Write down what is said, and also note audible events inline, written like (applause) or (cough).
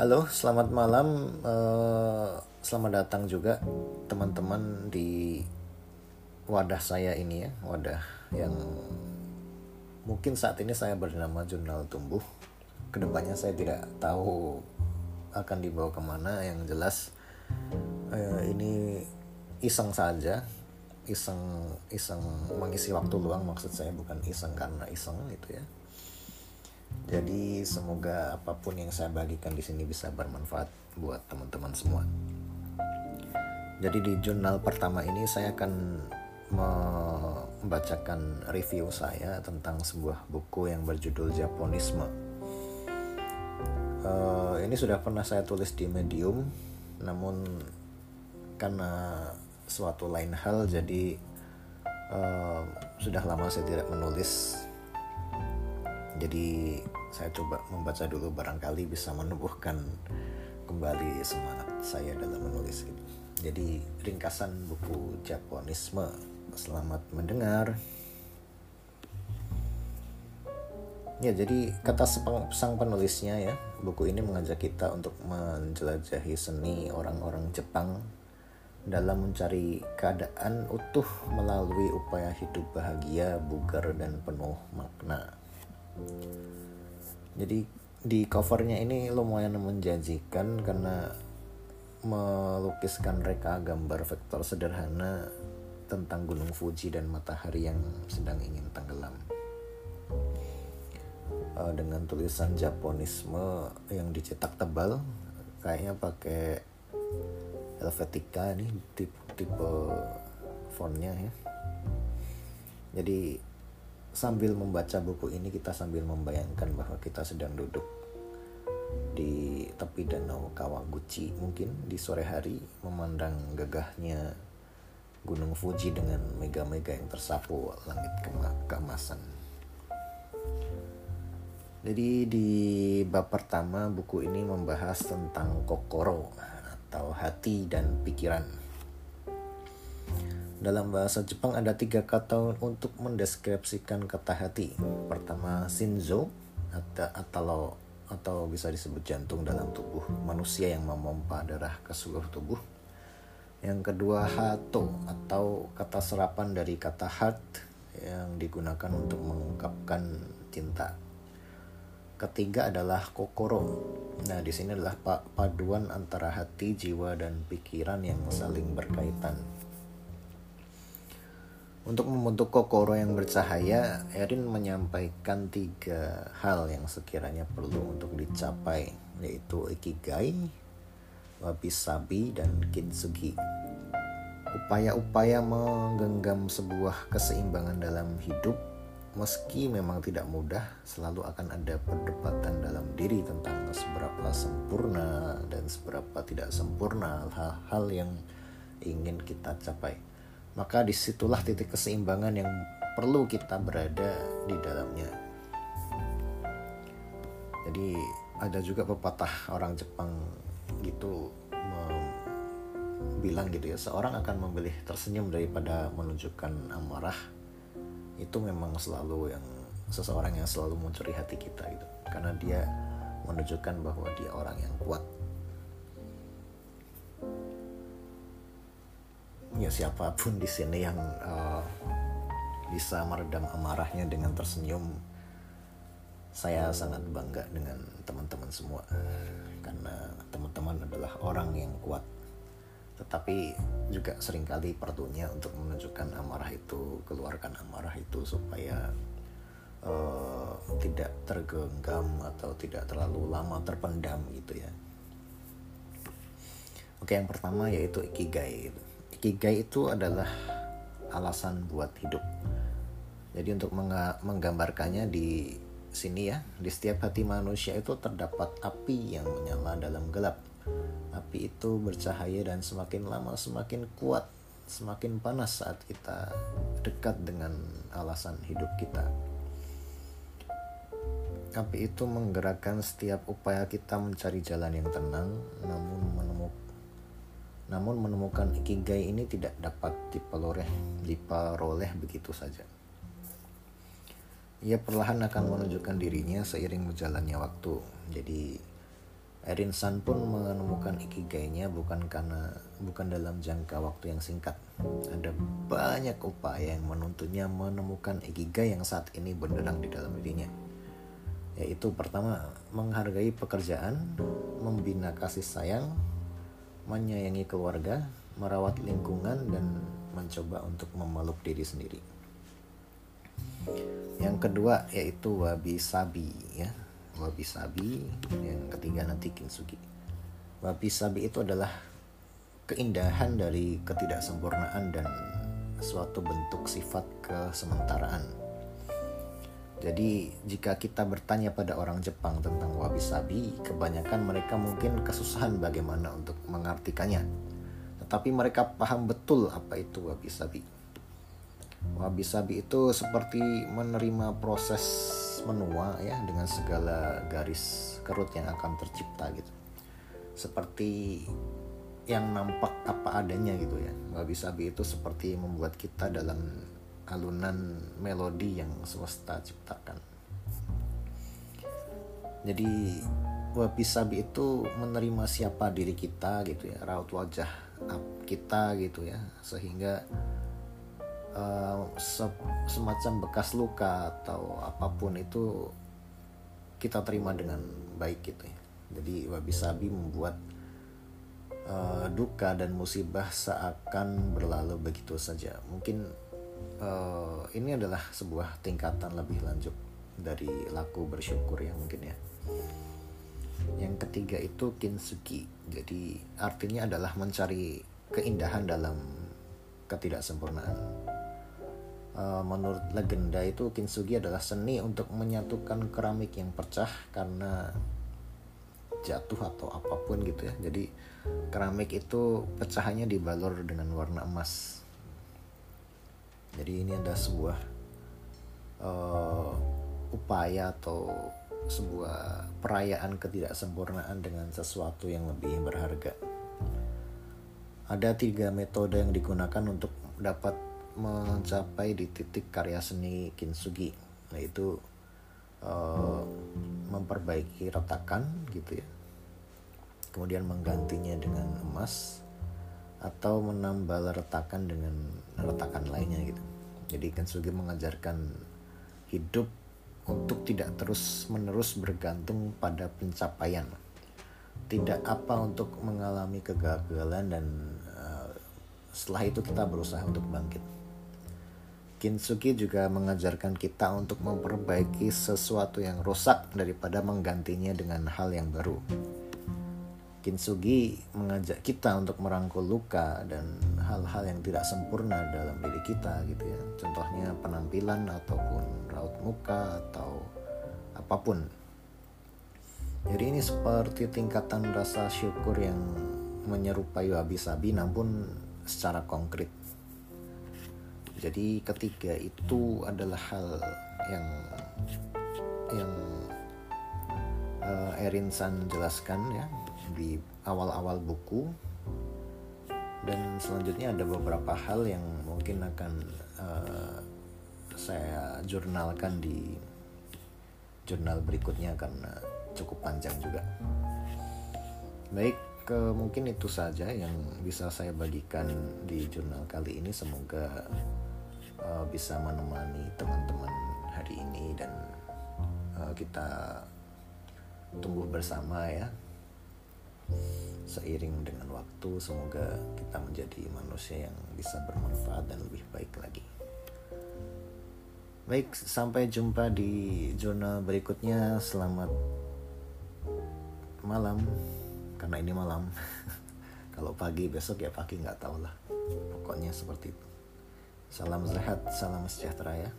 Halo, selamat malam. Eh, selamat datang juga teman-teman di wadah saya ini ya, wadah yang mungkin saat ini saya bernama Jurnal Tumbuh. Ke depannya saya tidak tahu akan dibawa ke mana. Yang jelas eh, ini iseng saja, iseng iseng mengisi waktu luang maksud saya bukan iseng karena iseng gitu ya. Jadi semoga apa pun yang saya bagikan di sini bisa bermanfaat buat teman-teman semua. Jadi di jurnal pertama ini saya akan membacakan review saya tentang sebuah buku yang berjudul Japonisme. Uh, ini sudah pernah saya tulis di Medium, namun karena suatu lain hal jadi uh, sudah lama saya tidak menulis jadi saya coba membaca dulu barangkali bisa menumbuhkan kembali semangat saya dalam menulis gitu. Jadi ringkasan buku Japonisme. Selamat mendengar. Ya, jadi kata sang penulisnya ya, buku ini mengajak kita untuk menjelajahi seni orang-orang Jepang dalam mencari keadaan utuh melalui upaya hidup bahagia, bugar, dan penuh makna. Jadi di covernya ini lumayan menjanjikan karena melukiskan reka gambar vektor sederhana tentang Gunung Fuji dan matahari yang sedang ingin tenggelam. Uh, dengan tulisan Japonisme yang dicetak tebal, kayaknya pakai Helvetica nih tipe tipe fontnya ya. Jadi sambil membaca buku ini kita sambil membayangkan bahwa kita sedang duduk di tepi danau Kawaguchi mungkin di sore hari memandang gagahnya Gunung Fuji dengan mega-mega yang tersapu langit keemasan. Jadi di bab pertama buku ini membahas tentang kokoro atau hati dan pikiran. Dalam bahasa Jepang ada tiga kata untuk mendeskripsikan kata hati. Pertama shinzo atau atau bisa disebut jantung dalam tubuh manusia yang memompa darah ke seluruh tubuh. Yang kedua hato atau kata serapan dari kata heart yang digunakan untuk mengungkapkan cinta. Ketiga adalah kokoro. Nah, di sini adalah paduan antara hati, jiwa, dan pikiran yang saling berkaitan. Untuk membentuk kokoro yang bercahaya, Erin menyampaikan tiga hal yang sekiranya perlu untuk dicapai, yaitu ikigai, wabi-sabi, dan kintsugi. Upaya-upaya menggenggam sebuah keseimbangan dalam hidup, meski memang tidak mudah, selalu akan ada perdebatan dalam diri tentang seberapa sempurna dan seberapa tidak sempurna hal-hal yang ingin kita capai maka di situlah titik keseimbangan yang perlu kita berada di dalamnya. Jadi ada juga pepatah orang Jepang gitu bilang gitu ya seorang akan memilih tersenyum daripada menunjukkan amarah. Itu memang selalu yang seseorang yang selalu mencuri hati kita gitu. Karena dia menunjukkan bahwa dia orang yang kuat siapa pun di sini yang uh, bisa meredam amarahnya dengan tersenyum saya sangat bangga dengan teman-teman semua. Karena teman-teman adalah orang yang kuat. Tetapi juga sering kali perlunya untuk menunjukkan amarah itu keluarkan amarah itu supaya uh, tidak tergenggam atau tidak terlalu lama terpendam gitu ya. Oke yang pertama yaitu ikigai. gitu Ikigai itu adalah alasan buat hidup. Jadi untuk menggambarkannya di sini ya, di setiap hati manusia itu terdapat api yang menyala dalam gelap. Api itu bercahaya dan semakin lama semakin kuat, semakin panas saat kita dekat dengan alasan hidup kita. Api itu menggerakkan setiap upaya kita mencari jalan yang tenang, namun namun menemukan ikigai ini tidak dapat diperoleh, diperoleh begitu saja. Ia perlahan akan menunjukkan dirinya seiring berjalannya waktu. Jadi Erin San pun menemukan ikigainya bukan karena bukan dalam jangka waktu yang singkat. Ada banyak upaya yang menuntutnya menemukan ikigai yang saat ini benderang di dalam dirinya. Yaitu pertama, menghargai pekerjaan, membina kasih sayang, menyayangi keluarga, merawat lingkungan dan mencoba untuk memeluk diri sendiri. Yang kedua yaitu wabi sabi ya. Wabi sabi yang ketiga nanti kintsugi. Wabi sabi itu adalah keindahan dari ketidaksempurnaan dan suatu bentuk sifat kesementaraan jadi jika kita bertanya pada orang Jepang tentang wabi sabi kebanyakan mereka mungkin kesusahan bagaimana untuk mengartikannya. Tetapi mereka paham betul apa itu wabi sabi wabi sabi itu seperti menerima proses menua ya dengan segala garis kerut yang akan tercipta gitu. Seperti yang nampak apa adanya gitu ya. Wabi sabi itu seperti membuat kita dalam alunan melodi yang semesta ciptakan jadi wabi sabi itu menerima siapa diri kita gitu ya raut wajah kita gitu ya sehingga uh, se semacam bekas luka atau apa pun itu kita terima dengan baik gitu ya. Jadi wabi sabi membuat uh, duka dan musibah seakan berlalu begitu saja. Mungkin uh, ini adalah sebuah tingkatan lebih lanjut dari laku bersyukur ya mungkin ya. Yang ketiga itu kinsuki. Jadi artinya adalah mencari keindahan dalam ketidaksempurnaan. Eh, menurut legenda itu kintsugi adalah seni untuk menyatukan keramik yang pecah karena jatuh atau apa pun gitu ya. Jadi keramik itu pecahannya dibalur dengan warna emas. Jadi ini ada sebuah uh, upaya atau sebuah perayaan ketidaksempurnaan dengan sesuatu yang lebih berharga. Ada tiga metode yang digunakan untuk dapat mencapai di titik karya seni kintsugi yaitu uh, memperbaiki retakan gitu ya kemudian menggantinya dengan emas atau menambal retakan dengan retakan lainnya gitu jadi kintsugi mengajarkan hidup untuk tidak terus menerus bergantung pada pencapaian tidak apa untuk mengalami kegagalan dan uh, setelah itu kita berusaha untuk bangkit Kintsugi juga mengajarkan kita untuk memperbaiki sesuatu yang rusak daripada menggantinya dengan hal yang baru. Kintsugi mengajak kita untuk merangkul luka dan hal-hal yang tidak sempurna dalam diri kita gitu ya. Contohnya penampilan ataupun raut muka atau apa pun. Jadi ini seperti tingkatan rasa syukur yang menyerupai wabi-sabi namun secara konkret jadi ketiga itu adalah hal yang yang uh, Erin San jelaskan ya di awal-awal buku dan selanjutnya ada beberapa hal yang mungkin akan uh, saya jurnalkan di jurnal berikutnya karena cukup panjang juga. Baik, ke mungkin itu saja yang bisa saya bagikan di jurnal kali ini. Semoga uh, bisa menemani teman-teman hari ini dan uh, kita tumbuh bersama ya seiring dengan waktu semoga kita menjadi manusia yang bisa bermanfaat dan lebih baik lagi. Baik sampai jumpa di jurnal berikutnya. Selamat malam. Karena ini malam. (laughs) Kalau pagi besok ya pagi nggak tahu lah. Pokoknya seperti itu. Salam sehat, salam sejahtera ya.